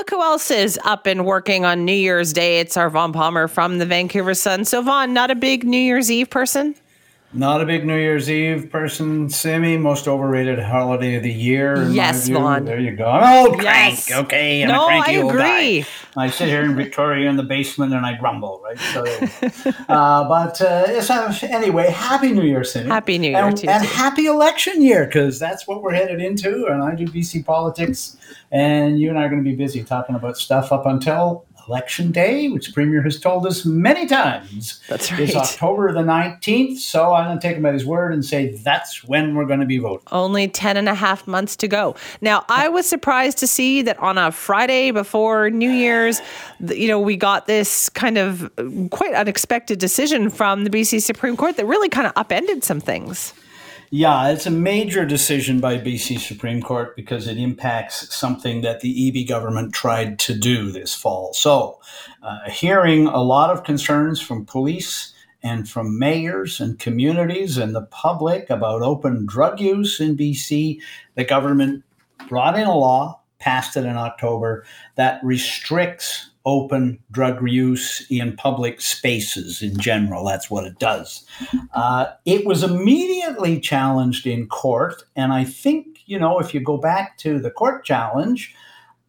look who else is up and working on New Year's Day. It's our Vaughn Palmer from the Vancouver Sun. So, Vaughn, not a big New Year's Eve person? Not a big New Year's Eve person, Simi. Most overrated holiday of the year. Yes, Vaughn. There you go. Oh, crank. Yes. Okay. I'm No, I agree. I sit here in Victoria in the basement and I grumble, right? So, uh, but uh, anyway, happy New Year, Simi. Happy New Year and, to you and too. happy election year because that's what we're headed into. And I do BC politics, and you and I are going to be busy talking about stuff up until election day, which the premier has told us many times. That's It's right. October the 19th, so I'm going to take him at his word and say that's when we're going to be voting. Only 10 and a half months to go. Now, I was surprised to see that on a Friday before New Year's, you know, we got this kind of uh, quite unexpected decision from the BC Supreme Court that really kind of upended some things. Yeah, it's a major decision by BC Supreme Court because it impacts something that the Eby government tried to do this fall. So, uh, hearing a lot of concerns from police and from mayors and communities and the public about open drug use in BC, the government brought in a law, passed it in October, that restricts open drug use in public spaces in general. That's what it does. Uh, it was immediately challenged in court, and I think, you know, if you go back to the court challenge,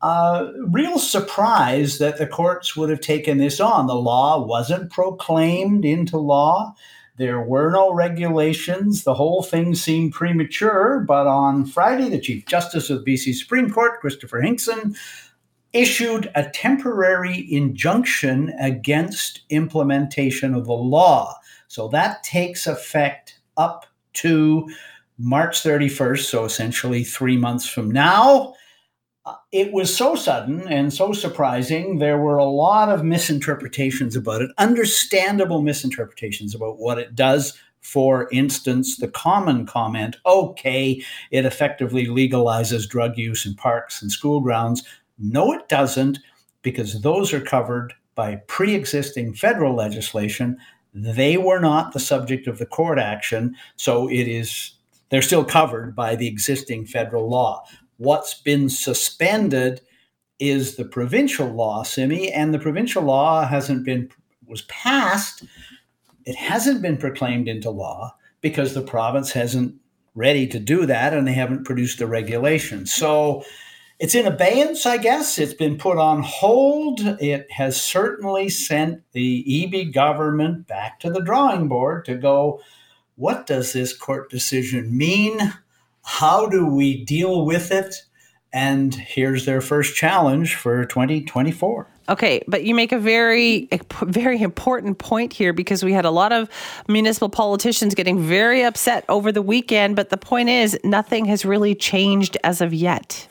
uh, real surprise that the courts would have taken this on. The law wasn't proclaimed into law. There were no regulations. The whole thing seemed premature. But on Friday, the Chief Justice of the BC Supreme Court, Christopher Hinkson, issued a temporary injunction against implementation of the law. So that takes effect up to March 31st, so essentially three months from now. Uh, It was so sudden and so surprising. There were a lot of misinterpretations about it, understandable misinterpretations about what it does. For instance, the common comment okay, it effectively legalizes drug use in parks and school grounds. No, it doesn't, because those are covered by pre existing federal legislation. They were not the subject of the court action, so it is they're still covered by the existing federal law. What's been suspended is the provincial law, Simi, and the provincial law hasn't been was passed. It hasn't been proclaimed into law because the province hasn't ready to do that and they haven't produced the regulation. So it's in abeyance, I guess. It's been put on hold. It has certainly sent the Eby government back to the drawing board to go, what does this court decision mean? How do we deal with it? And here's their first challenge for 2024. Okay, but you make a very, very important point here because we had a lot of municipal politicians getting very upset over the weekend. But the point is, nothing has really changed as of yet.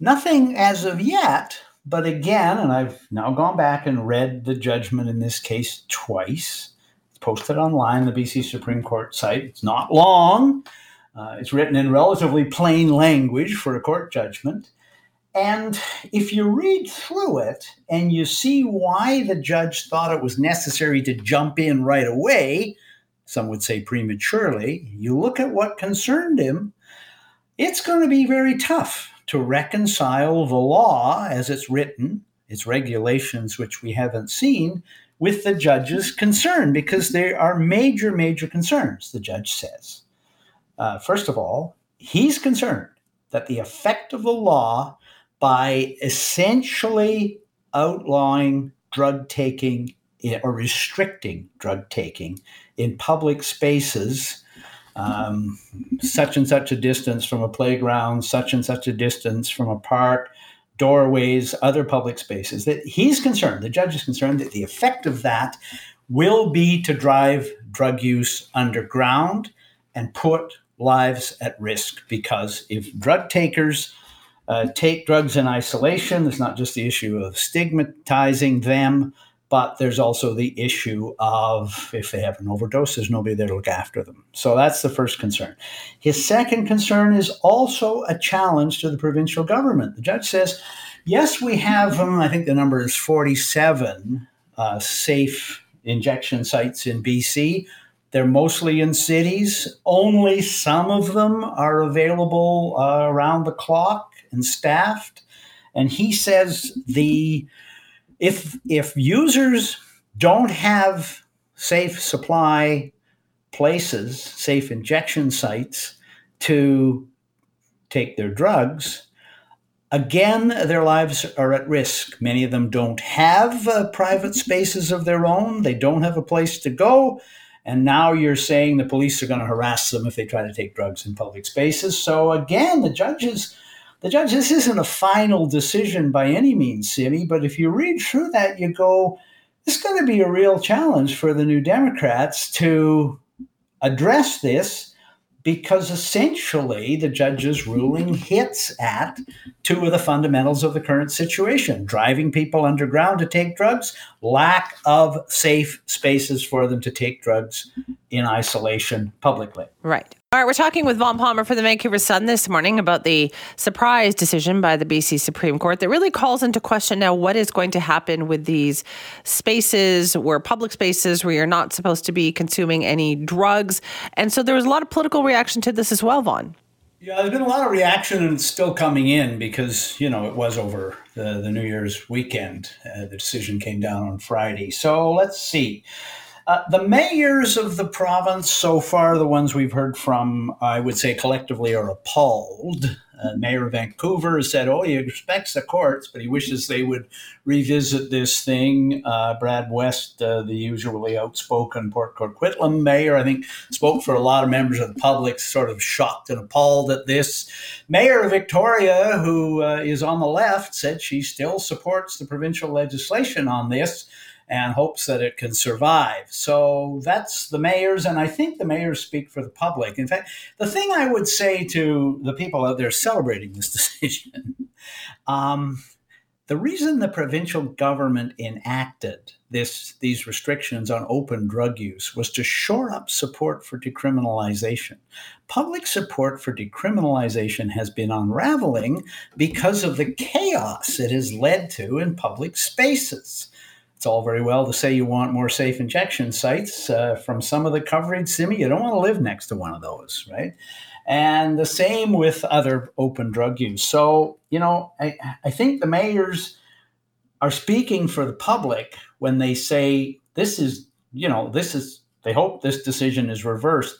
Nothing as of yet, but again, and I've now gone back and read the judgment in this case twice. It's posted online, the BC Supreme Court site. It's not long. Uh, it's written in relatively plain language for a court judgment. And if you read through it and you see why the judge thought it was necessary to jump in right away, some would say prematurely, you look at what concerned him, it's going to be very tough to reconcile the law as it's written, its regulations, which we haven't seen, with the judge's concern, because there are major, major concerns, the judge says. Uh, first of all, he's concerned that the effect of the law by essentially outlawing drug taking or restricting drug taking in public spaces, um, such and such a distance from a playground, such and such a distance from a park, doorways, other public spaces, that he's concerned, the judge is concerned that the effect of that will be to drive drug use underground and put lives at risk. Because if drug takers uh, take drugs in isolation, there's not just the issue of stigmatizing them, but there's also the issue of if they have an overdose, there's nobody there to look after them. So that's the first concern. His second concern is also a challenge to the provincial government. The judge says, yes, we have, um, I think the number is 47 uh, safe injection sites in BC. They're mostly in cities. Only some of them are available uh, around the clock and staffed. and he says the if if users don't have safe supply places, safe injection sites to take their drugs, again, their lives are at risk. Many of them don't have uh, private spaces of their own, they don't have a place to go. And now you're saying the police are going to harass them if they try to take drugs in public spaces. So again, the judges, the judge, this isn't a final decision by any means, Simi. But if you read through that, you go, it's going to be a real challenge for the New Democrats to address this because essentially the judge's ruling hits at two of the fundamentals of the current situation driving people underground to take drugs, lack of safe spaces for them to take drugs in isolation publicly. Right. All right, we're talking with Vaughn Palmer for the Vancouver Sun this morning about the surprise decision by the BC Supreme Court that really calls into question now what is going to happen with these spaces where public spaces where you're not supposed to be consuming any drugs. And so there was a lot of political reaction to this as well, Vaughn. Yeah, there's been a lot of reaction and it's still coming in because, you know, it was over the, the New Year's weekend. Uh, the decision came down on Friday. So let's see. Uh, the mayors of the province, so far, the ones we've heard from, I would say collectively, are appalled. Uh, Mayor of Vancouver said, oh, he respects the courts, but he wishes they would revisit this thing. Uh, Brad West, uh, the usually outspoken Port Coquitlam mayor, I think spoke for a lot of members of the public, sort of shocked and appalled at this. Mayor of Victoria, who uh, is on the left, said she still supports the provincial legislation on this and hopes that it can survive. So that's the mayors, and I think the mayors speak for the public. In fact, the thing I would say to the people out there celebrating this decision, um, the reason the provincial government enacted this, these restrictions on open drug use was to shore up support for decriminalization. Public support for decriminalization has been unraveling because of the chaos it has led to in public spaces it's all very well to say you want more safe injection sites. Uh, from some of the coverage, Simi, you don't want to live next to one of those, right? And the same with other open drug use. So, you know, I, I think the mayors are speaking for the public when they say this is, you know, this is, they hope this decision is reversed.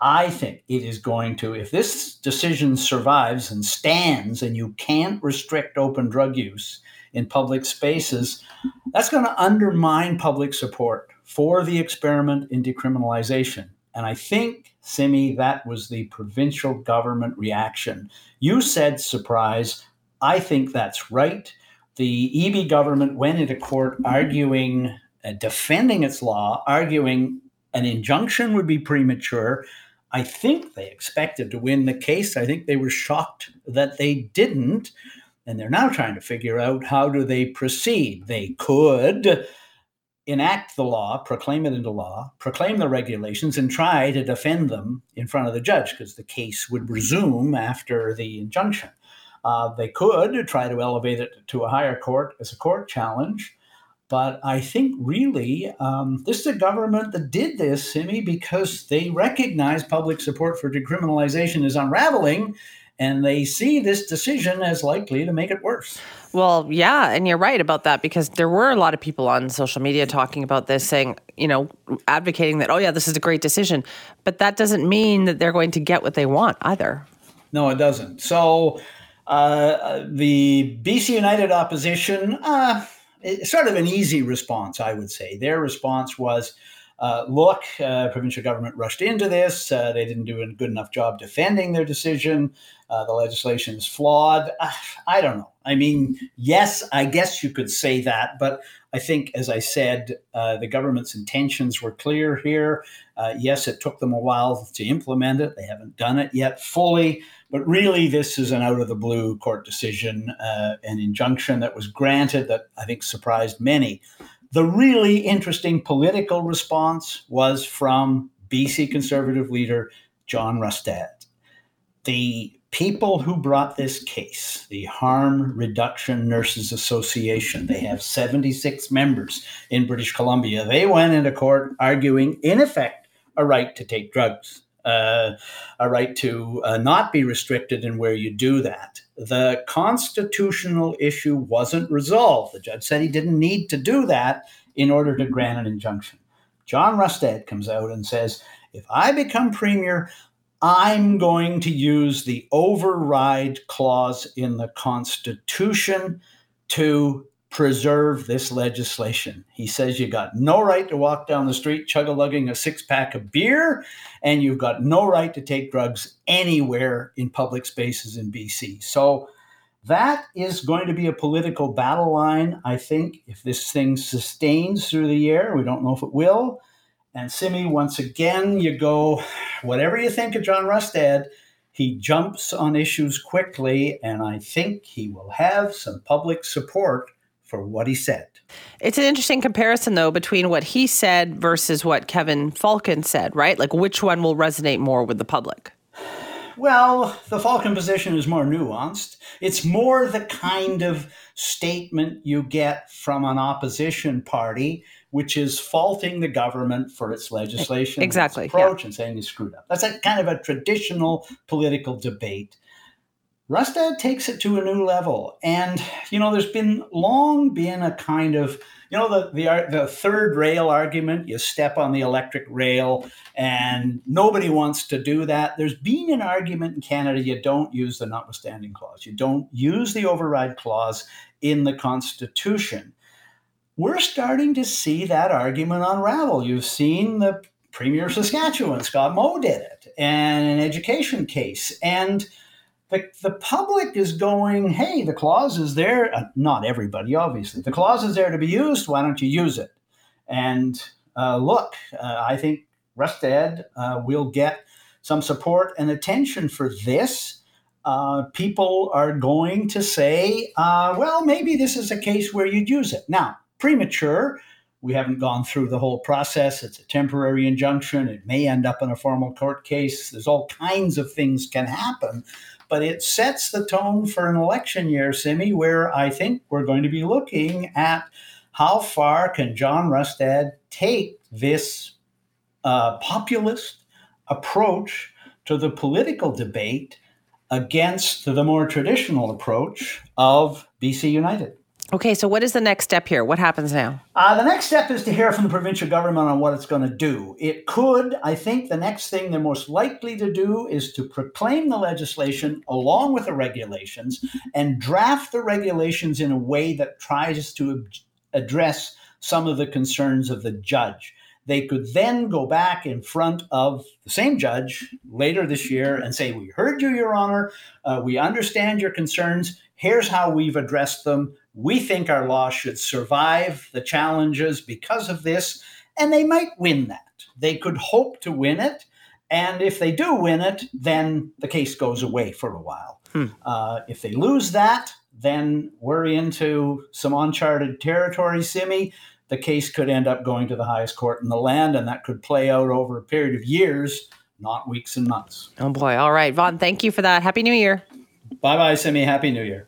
I think it is going to, if this decision survives and stands and you can't restrict open drug use, in public spaces, that's going to undermine public support for the experiment in decriminalization. And I think, Simi, that was the provincial government reaction. You said surprise. I think that's right. The Eby government went into court arguing, uh, defending its law, arguing an injunction would be premature. I think they expected to win the case. I think they were shocked that they didn't and they're now trying to figure out how do they proceed. They could enact the law, proclaim it into law, proclaim the regulations, and try to defend them in front of the judge because the case would resume after the injunction. Uh, they could try to elevate it to a higher court as a court challenge. But I think really um, this is a government that did this, Simi, because they recognize public support for decriminalization is unraveling and they see this decision as likely to make it worse. Well, yeah, and you're right about that because there were a lot of people on social media talking about this, saying, you know, advocating that, oh, yeah, this is a great decision. But that doesn't mean that they're going to get what they want either. No, it doesn't. So uh, the BC United opposition, uh, sort of an easy response, I would say. Their response was, uh, look, uh, provincial government rushed into this. Uh, they didn't do a good enough job defending their decision. Uh, the legislation is flawed. Uh, I don't know. I mean, yes, I guess you could say that, but I think, as I said, the government's intentions were clear here. yes, it took them a while to implement it. They haven't done it yet fully, but really, this is an out of the blue court decision, an injunction that was granted that I think surprised many. The really interesting political response was from BC Conservative leader John Rustad. The people who brought this case, the Harm Reduction Nurses Association, they have 76 members in British Columbia. They went into court arguing, in effect, a right to take drugs. Uh, a right to uh, not be restricted in where you do that. The constitutional issue wasn't resolved. The judge said he didn't need to do that in order to grant an injunction. John Rustad comes out and says, if I become premier, I'm going to use the override clause in the Constitution to preserve this legislation. He says you got no right to walk down the street chug a lugging a six pack of beer, and you've got no right to take drugs anywhere in public spaces in BC. So that is going to be a political battle line, I think, if this thing sustains through the year. We don't know if it will. And Simi, once again, you go, whatever you think of John Rustad, he jumps on issues quickly, and I think he will have some public support for what he said. It's an interesting comparison, though, between what he said versus what Kevin Falcon said, right? Like, which one will resonate more with the public? Well, the Falcon position is more nuanced. It's more the kind of statement you get from an opposition party, which is faulting the government for its legislation, exactly, its approach, yeah. and saying they screwed up. That's a kind of a traditional political debate. Rustad takes it to a new level. And, you know, there's been long been a kind of, you know, the, the, the third rail argument, you step on the electric rail and nobody wants to do that. There's been an argument in Canada, you don't use the notwithstanding clause. You don't use the override clause in the Constitution. We're starting to see that argument unravel. You've seen the Premier of Saskatchewan, Scott Moe did it, and an education case. And the, the public is going, hey, the clause is there. Uh, not everybody, obviously. The clause is there to be used. Why don't you use it? And uh, look, uh, I think Rustad uh, will get some support and attention for this. Uh, people are going to say, uh, well, maybe this is a case where you'd use it. Now, premature. We haven't gone through the whole process. It's a temporary injunction. It may end up in a formal court case. There's all kinds of things can happen but it sets the tone for an election year, Simi, where I think we're going to be looking at how far can John Rustad take this uh, populist approach to the political debate against the more traditional approach of BC United. Okay, so what is the next step here? What happens now? Uh, the next step is to hear from the provincial government on what it's going to do. It could, I think, the next thing they're most likely to do is to proclaim the legislation along with the regulations and draft the regulations in a way that tries to address some of the concerns of the judge. They could then go back in front of the same judge later this year and say, We heard you, Your Honor. Uh, we understand your concerns. Here's how we've addressed them we think our law should survive the challenges because of this, and they might win that. They could hope to win it. And if they do win it, then the case goes away for a while. Hmm. Uh, if they lose that, then we're into some uncharted territory, Simi. The case could end up going to the highest court in the land, and that could play out over a period of years, not weeks and months. Oh boy. All right. Vaughn, thank you for that. Happy New Year. Bye bye, Simi. Happy New Year.